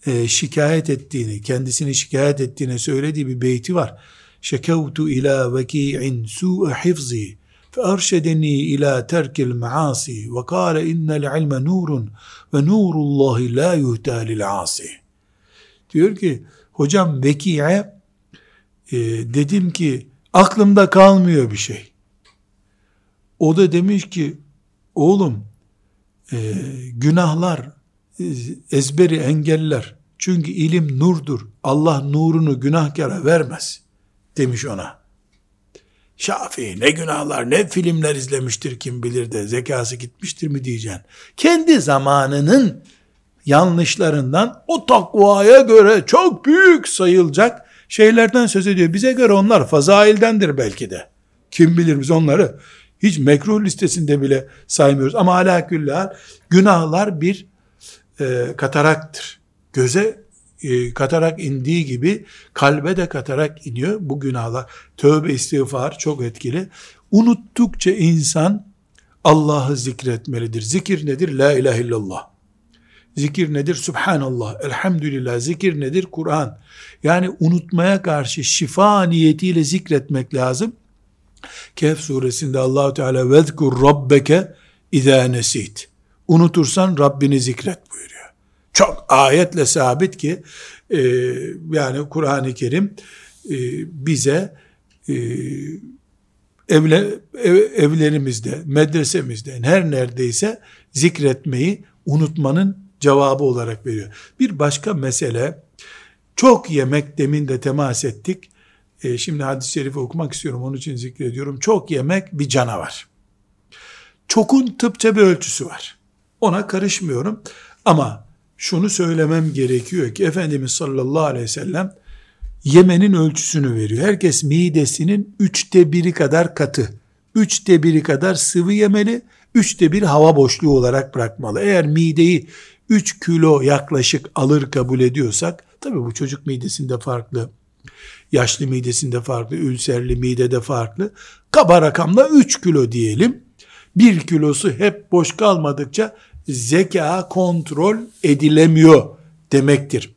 e, şikayet ettiğini, kendisini şikayet ettiğini söylediği bir beyti var. Şekevtu ila veki'in su'e hifzi فأرشدني إلى ترك المعاصي وقال إن العلم نور ونور الله لا يهتى للعاصي diyor ki hocam Veki'e e, dedim ki aklımda kalmıyor bir şey. O da demiş ki oğlum e, günahlar e, ezberi engeller. Çünkü ilim nurdur. Allah nurunu günahkara vermez demiş ona. Şafii ne günahlar ne filmler izlemiştir kim bilir de zekası gitmiştir mi diyeceksin. Kendi zamanının yanlışlarından o takvaya göre çok büyük sayılacak şeylerden söz ediyor. Bize göre onlar fazaildendir belki de. Kim bilir biz onları hiç mekruh listesinde bile saymıyoruz. Ama ala günahlar bir e, kataraktır. Göze e, katarak indiği gibi kalbe de katarak iniyor bu günahlar. Tövbe istiğfar çok etkili. Unuttukça insan Allah'ı zikretmelidir. Zikir nedir? La ilahe illallah. Zikir nedir? Subhanallah. Elhamdülillah. Zikir nedir? Kur'an. Yani unutmaya karşı şifa niyetiyle zikretmek lazım. Kehf suresinde Allahu Teala vezkur rabbeke izâ nesit. Unutursan Rabbini zikret buyuruyor. Çok ayetle sabit ki e, yani Kur'an-ı Kerim e, bize e, evle, ev, evlerimizde, medresemizde her neredeyse zikretmeyi unutmanın cevabı olarak veriyor. Bir başka mesele çok yemek demin de temas ettik. E, şimdi hadis-i şerifi okumak istiyorum onun için zikrediyorum. Çok yemek bir canavar. Çokun tıpça bir ölçüsü var. Ona karışmıyorum ama şunu söylemem gerekiyor ki Efendimiz sallallahu aleyhi ve sellem yemenin ölçüsünü veriyor. Herkes midesinin üçte biri kadar katı, üçte biri kadar sıvı yemeli, üçte bir hava boşluğu olarak bırakmalı. Eğer mideyi 3 kilo yaklaşık alır kabul ediyorsak, tabi bu çocuk midesinde farklı, yaşlı midesinde farklı, ülserli midede farklı, kaba rakamla 3 kilo diyelim, bir kilosu hep boş kalmadıkça zeka kontrol edilemiyor demektir.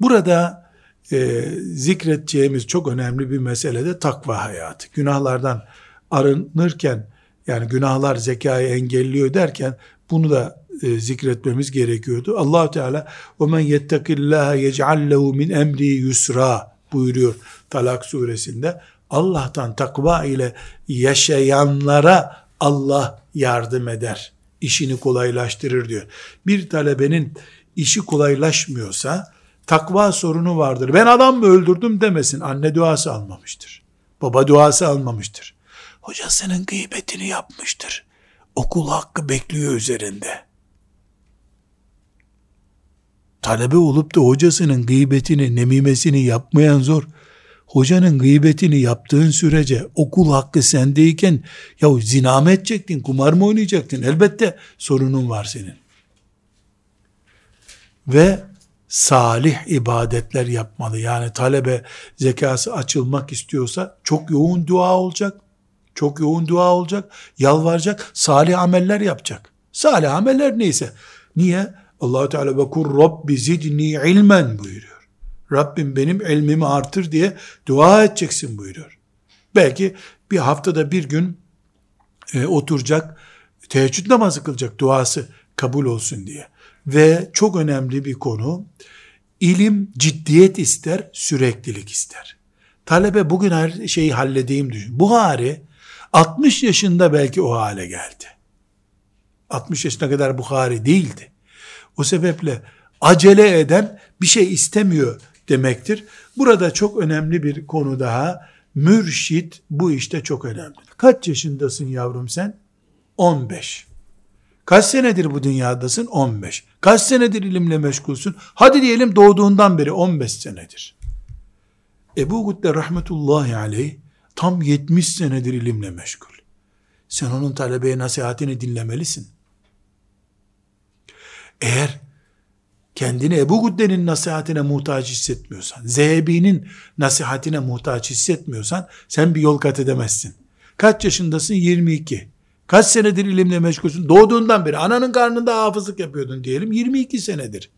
Burada e, zikredeceğimiz çok önemli bir mesele de takva hayatı. Günahlardan arınırken yani günahlar zekayı engelliyor derken bunu da e, zikretmemiz gerekiyordu. Allahu Teala "O men yettakillaha yec'al lehu min emri yusra" buyuruyor Talak suresinde. Allah'tan takva ile yaşayanlara Allah yardım eder işini kolaylaştırır diyor. Bir talebenin işi kolaylaşmıyorsa takva sorunu vardır. Ben adam mı öldürdüm demesin. Anne duası almamıştır. Baba duası almamıştır. Hocasının gıybetini yapmıştır. Okul hakkı bekliyor üzerinde. Talebe olup da hocasının gıybetini, nemimesini yapmayan zor hocanın gıybetini yaptığın sürece okul hakkı sendeyken ya zina mı edecektin, kumar mı oynayacaktın? Elbette sorunun var senin. Ve salih ibadetler yapmalı. Yani talebe zekası açılmak istiyorsa çok yoğun dua olacak. Çok yoğun dua olacak. Yalvaracak. Salih ameller yapacak. Salih ameller neyse. Niye? allah Teala ve kur Rabbi zidni ilmen buyuruyor. Rabbim benim ilmimi artır diye dua edeceksin buyuruyor. Belki bir haftada bir gün e, oturacak, teheccüd namazı kılacak duası kabul olsun diye. Ve çok önemli bir konu, ilim ciddiyet ister, süreklilik ister. Talebe bugün her şeyi halledeyim düşün. Buhari 60 yaşında belki o hale geldi. 60 yaşına kadar Buhari değildi. O sebeple acele eden bir şey istemiyor demektir. Burada çok önemli bir konu daha. Mürşit bu işte çok önemli. Kaç yaşındasın yavrum sen? 15. Kaç senedir bu dünyadasın? 15. Kaç senedir ilimle meşgulsün? Hadi diyelim doğduğundan beri 15 senedir. Ebu Gudde rahmetullahi aleyh tam 70 senedir ilimle meşgul. Sen onun talebeye nasihatini dinlemelisin. Eğer kendini Ebu Gudde'nin nasihatine muhtaç hissetmiyorsan, Zehebi'nin nasihatine muhtaç hissetmiyorsan, sen bir yol kat edemezsin. Kaç yaşındasın? 22. Kaç senedir ilimle meşgulsün? Doğduğundan beri ananın karnında hafızlık yapıyordun diyelim. 22 senedir.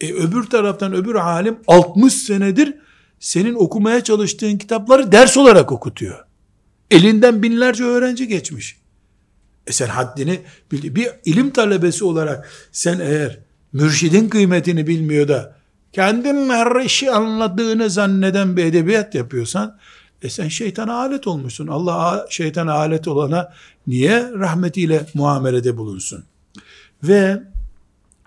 E öbür taraftan öbür alim 60 senedir senin okumaya çalıştığın kitapları ders olarak okutuyor. Elinden binlerce öğrenci geçmiş. E sen haddini bil. Bir ilim talebesi olarak sen eğer mürşidin kıymetini bilmiyor da kendin her işi anladığını zanneden bir edebiyat yapıyorsan e sen şeytana alet olmuşsun. Allah şeytana alet olana niye rahmetiyle muamelede bulunsun? Ve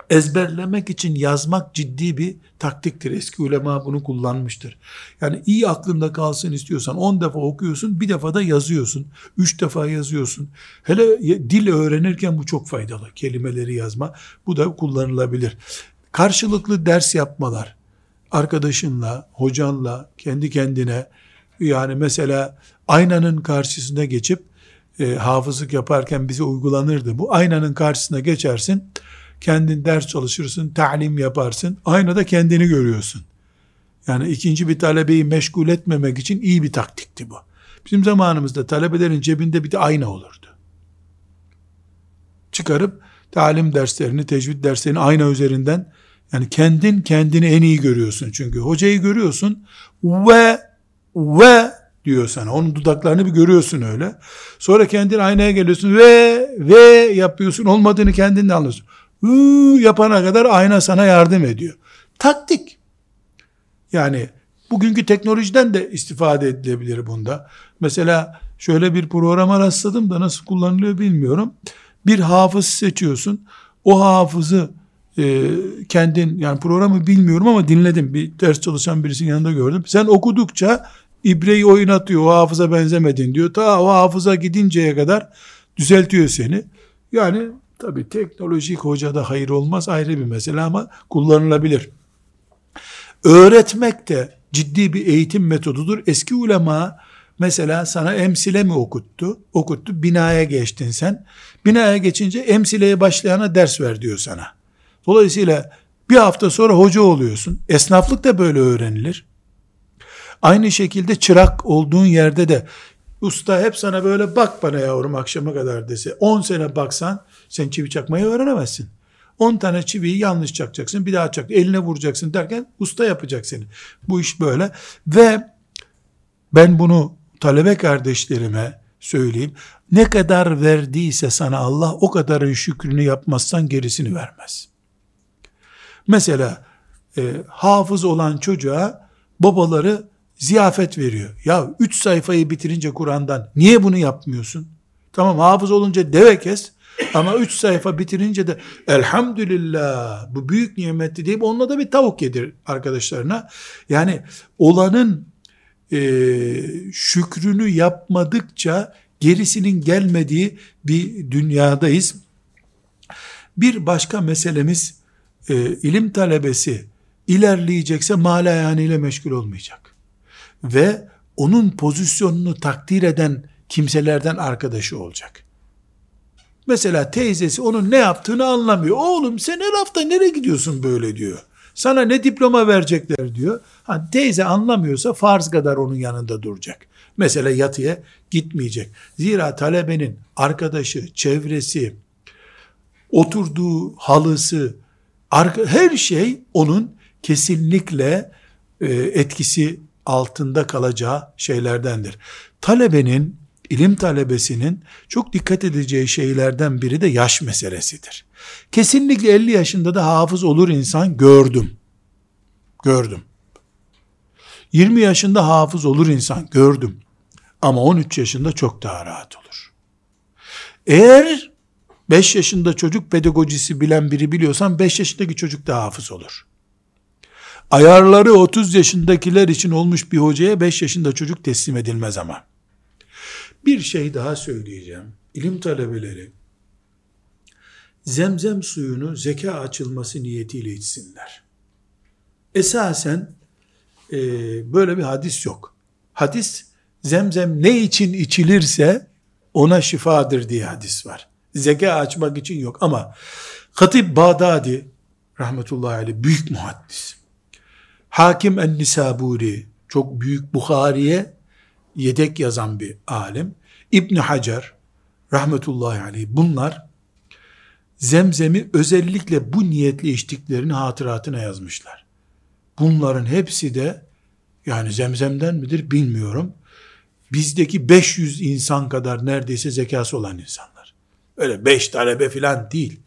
ezberlemek için yazmak ciddi bir taktiktir. Eski ulema bunu kullanmıştır. Yani iyi aklında kalsın istiyorsan 10 defa okuyorsun, bir defa da yazıyorsun. 3 defa yazıyorsun. Hele dil öğrenirken bu çok faydalı. Kelimeleri yazma. Bu da kullanılabilir. Karşılıklı ders yapmalar. Arkadaşınla, hocanla, kendi kendine yani mesela aynanın karşısına geçip e, hafızlık yaparken bize uygulanırdı. Bu aynanın karşısına geçersin kendin ders çalışırsın, talim yaparsın. Aynada kendini görüyorsun. Yani ikinci bir talebeyi meşgul etmemek için iyi bir taktikti bu. Bizim zamanımızda talebelerin cebinde bir de ayna olurdu. Çıkarıp talim derslerini, tecvid derslerini ayna üzerinden yani kendin kendini en iyi görüyorsun çünkü. Hocayı görüyorsun ve ve diyor sana. Onun dudaklarını bir görüyorsun öyle. Sonra kendin aynaya geliyorsun ve ve yapıyorsun. Olmadığını kendin de anlıyorsun yapana kadar ayna sana yardım ediyor. Taktik. Yani bugünkü teknolojiden de istifade edilebilir bunda. Mesela şöyle bir programa rastladım da nasıl kullanılıyor bilmiyorum. Bir hafız seçiyorsun. O hafızı e, kendin yani programı bilmiyorum ama dinledim. Bir ders çalışan birisinin yanında gördüm. Sen okudukça ibreyi oynatıyor. O hafıza benzemedin diyor. Ta o hafıza gidinceye kadar düzeltiyor seni. Yani Tabi teknolojik hocada hayır olmaz ayrı bir mesele ama kullanılabilir. Öğretmek de ciddi bir eğitim metodudur. Eski ulema mesela sana emsile mi okuttu? Okuttu. Binaya geçtin sen. Binaya geçince emsileye başlayana ders ver diyor sana. Dolayısıyla bir hafta sonra hoca oluyorsun. Esnaflık da böyle öğrenilir. Aynı şekilde çırak olduğun yerde de usta hep sana böyle bak bana yavrum akşama kadar dese 10 sene baksan sen çivi çakmayı öğrenemezsin. 10 tane çiviyi yanlış çakacaksın bir daha çak eline vuracaksın derken usta yapacak seni. Bu iş böyle ve ben bunu talebe kardeşlerime söyleyeyim. Ne kadar verdiyse sana Allah o kadarın şükrünü yapmazsan gerisini vermez. Mesela e, hafız olan çocuğa babaları ziyafet veriyor. Ya üç sayfayı bitirince Kur'an'dan niye bunu yapmıyorsun? Tamam hafız olunca deve kes ama üç sayfa bitirince de elhamdülillah bu büyük nimetti deyip onunla da bir tavuk yedir arkadaşlarına. Yani olanın e, şükrünü yapmadıkça gerisinin gelmediği bir dünyadayız. Bir başka meselemiz e, ilim talebesi ilerleyecekse ile meşgul olmayacak ve onun pozisyonunu takdir eden kimselerden arkadaşı olacak. Mesela teyzesi onun ne yaptığını anlamıyor. Oğlum sen her hafta nereye gidiyorsun böyle diyor. Sana ne diploma verecekler diyor. Ha, teyze anlamıyorsa farz kadar onun yanında duracak. Mesela yatıya gitmeyecek. Zira talebenin arkadaşı, çevresi, oturduğu halısı, her şey onun kesinlikle e, etkisi altında kalacağı şeylerdendir. Talebenin, ilim talebesinin çok dikkat edeceği şeylerden biri de yaş meselesidir. Kesinlikle 50 yaşında da hafız olur insan gördüm. Gördüm. 20 yaşında hafız olur insan gördüm. Ama 13 yaşında çok daha rahat olur. Eğer 5 yaşında çocuk pedagojisi bilen biri biliyorsan 5 yaşındaki çocuk da hafız olur ayarları 30 yaşındakiler için olmuş bir hocaya 5 yaşında çocuk teslim edilmez ama. Bir şey daha söyleyeceğim. İlim talebeleri zemzem suyunu zeka açılması niyetiyle içsinler. Esasen e, böyle bir hadis yok. Hadis zemzem ne için içilirse ona şifadır diye hadis var. Zeka açmak için yok ama Katip Bağdadi rahmetullahi aleyh büyük muhaddis. Hakim en-Nisaburi çok büyük Bukhari'ye yedek yazan bir alim. İbn Hacer rahmetullahi aleyh bunlar zemzemi özellikle bu niyetle içtiklerini hatıratına yazmışlar. Bunların hepsi de Yani zemzemden midir bilmiyorum. Bizdeki 500 insan kadar neredeyse zekası olan insanlar. Öyle 5 talebe falan değil.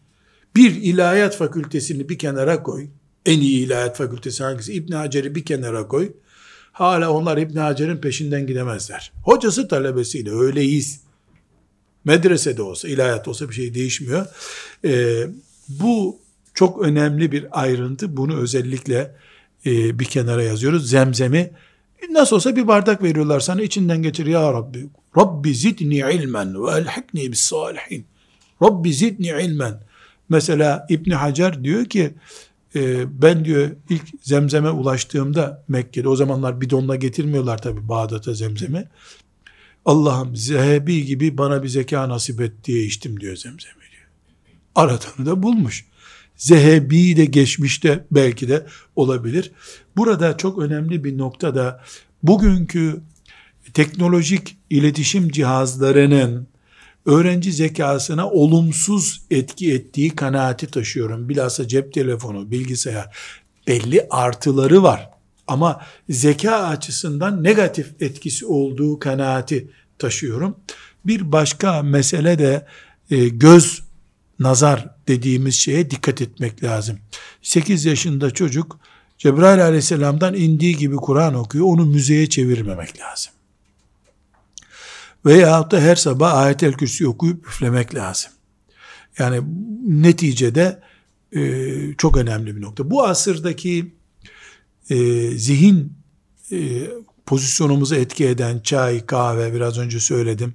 Bir ilahiyat fakültesini bir kenara koy. En iyi ilahiyat fakültesi hangisi? İbn Hacer'i bir kenara koy. Hala onlar İbn Hacer'in peşinden gidemezler. Hocası talebesiyle öyleyiz. Medresede olsa, ilahiyat olsa bir şey değişmiyor. Ee, bu çok önemli bir ayrıntı. Bunu özellikle e, bir kenara yazıyoruz. Zemzemi nasıl olsa bir bardak veriyorlar sana içinden geçir ya Rabbi. Rabbi zidni ilmen ve elhikni bis salihin. Rabbi zidni ilmen. Mesela İbn Hacer diyor ki e, ben diyor ilk zemzeme ulaştığımda Mekke'de o zamanlar bidonla getirmiyorlar tabi Bağdat'a zemzemi. Allah'ım zehebi gibi bana bir zeka nasip et diye içtim diyor zemzemi diyor. Aratanı da bulmuş. Zehebi de geçmişte belki de olabilir. Burada çok önemli bir nokta da bugünkü teknolojik iletişim cihazlarının öğrenci zekasına olumsuz etki ettiği kanaati taşıyorum. Bilhassa cep telefonu, bilgisayar belli artıları var. Ama zeka açısından negatif etkisi olduğu kanaati taşıyorum. Bir başka mesele de e, göz nazar dediğimiz şeye dikkat etmek lazım. 8 yaşında çocuk Cebrail aleyhisselamdan indiği gibi Kur'an okuyor. Onu müzeye çevirmemek lazım. Veyahut da her sabah ayet-el kürsi okuyup üflemek lazım. Yani neticede e, çok önemli bir nokta. Bu asırdaki e, zihin e, pozisyonumuzu etki eden çay, kahve biraz önce söyledim.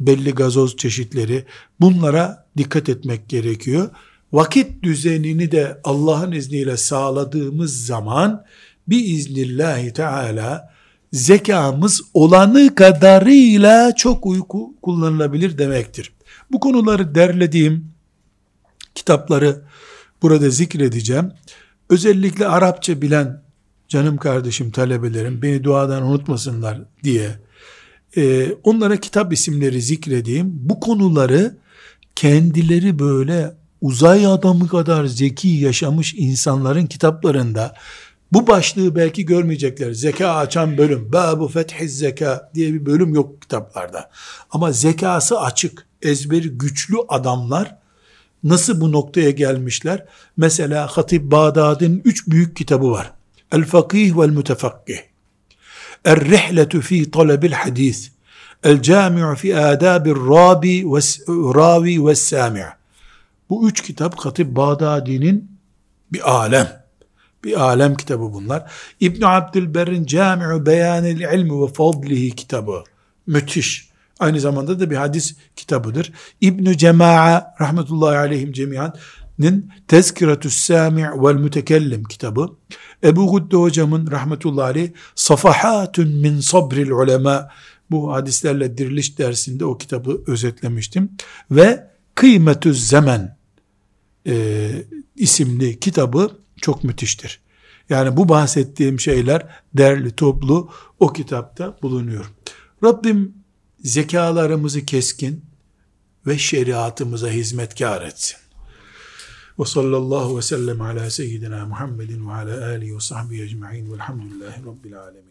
Belli gazoz çeşitleri bunlara dikkat etmek gerekiyor. Vakit düzenini de Allah'ın izniyle sağladığımız zaman bir iznillahi teala zekamız olanı kadarıyla çok uyku kullanılabilir demektir. Bu konuları derlediğim kitapları burada zikredeceğim. Özellikle Arapça bilen canım kardeşim talebelerim beni duadan unutmasınlar diye e, onlara kitap isimleri zikredeyim. Bu konuları kendileri böyle uzay adamı kadar zeki yaşamış insanların kitaplarında bu başlığı belki görmeyecekler. Zeka açan bölüm. Babu fethiz zeka diye bir bölüm yok kitaplarda. Ama zekası açık, ezberi güçlü adamlar nasıl bu noktaya gelmişler? Mesela Hatip Bağdadi'nin üç büyük kitabı var. El Fakih vel Mütefakkih. El Rihletu fi Talabil Hadis. El Cami'u fi Adabir Rabi ve Ravi ve Sami'. Bu üç kitap Hatip Bağdadi'nin bir alem bir alem kitabı bunlar. İbn Abdülberr'in Cami'u Beyanil İlmi ve Fadlihi kitabı. Müthiş. Aynı zamanda da bir hadis kitabıdır. İbn Cema'a rahmetullahi aleyhim cemiyanın Tezkiratü Sami' vel Mütekellim kitabı. Ebu Gudde hocamın rahmetullahi aleyh Safahatun min sabril ulema bu hadislerle diriliş dersinde o kitabı özetlemiştim. Ve Kıymetü Zemen e, isimli kitabı çok müthiştir. Yani bu bahsettiğim şeyler derli toplu o kitapta bulunuyor. Rabbim zekalarımızı keskin ve şeriatımıza hizmetkar etsin. Ve sallallahu ve sellem ala seyyidina Muhammedin ve ala alihi ve sahbihi ecma'in velhamdülillahi rabbil alemin.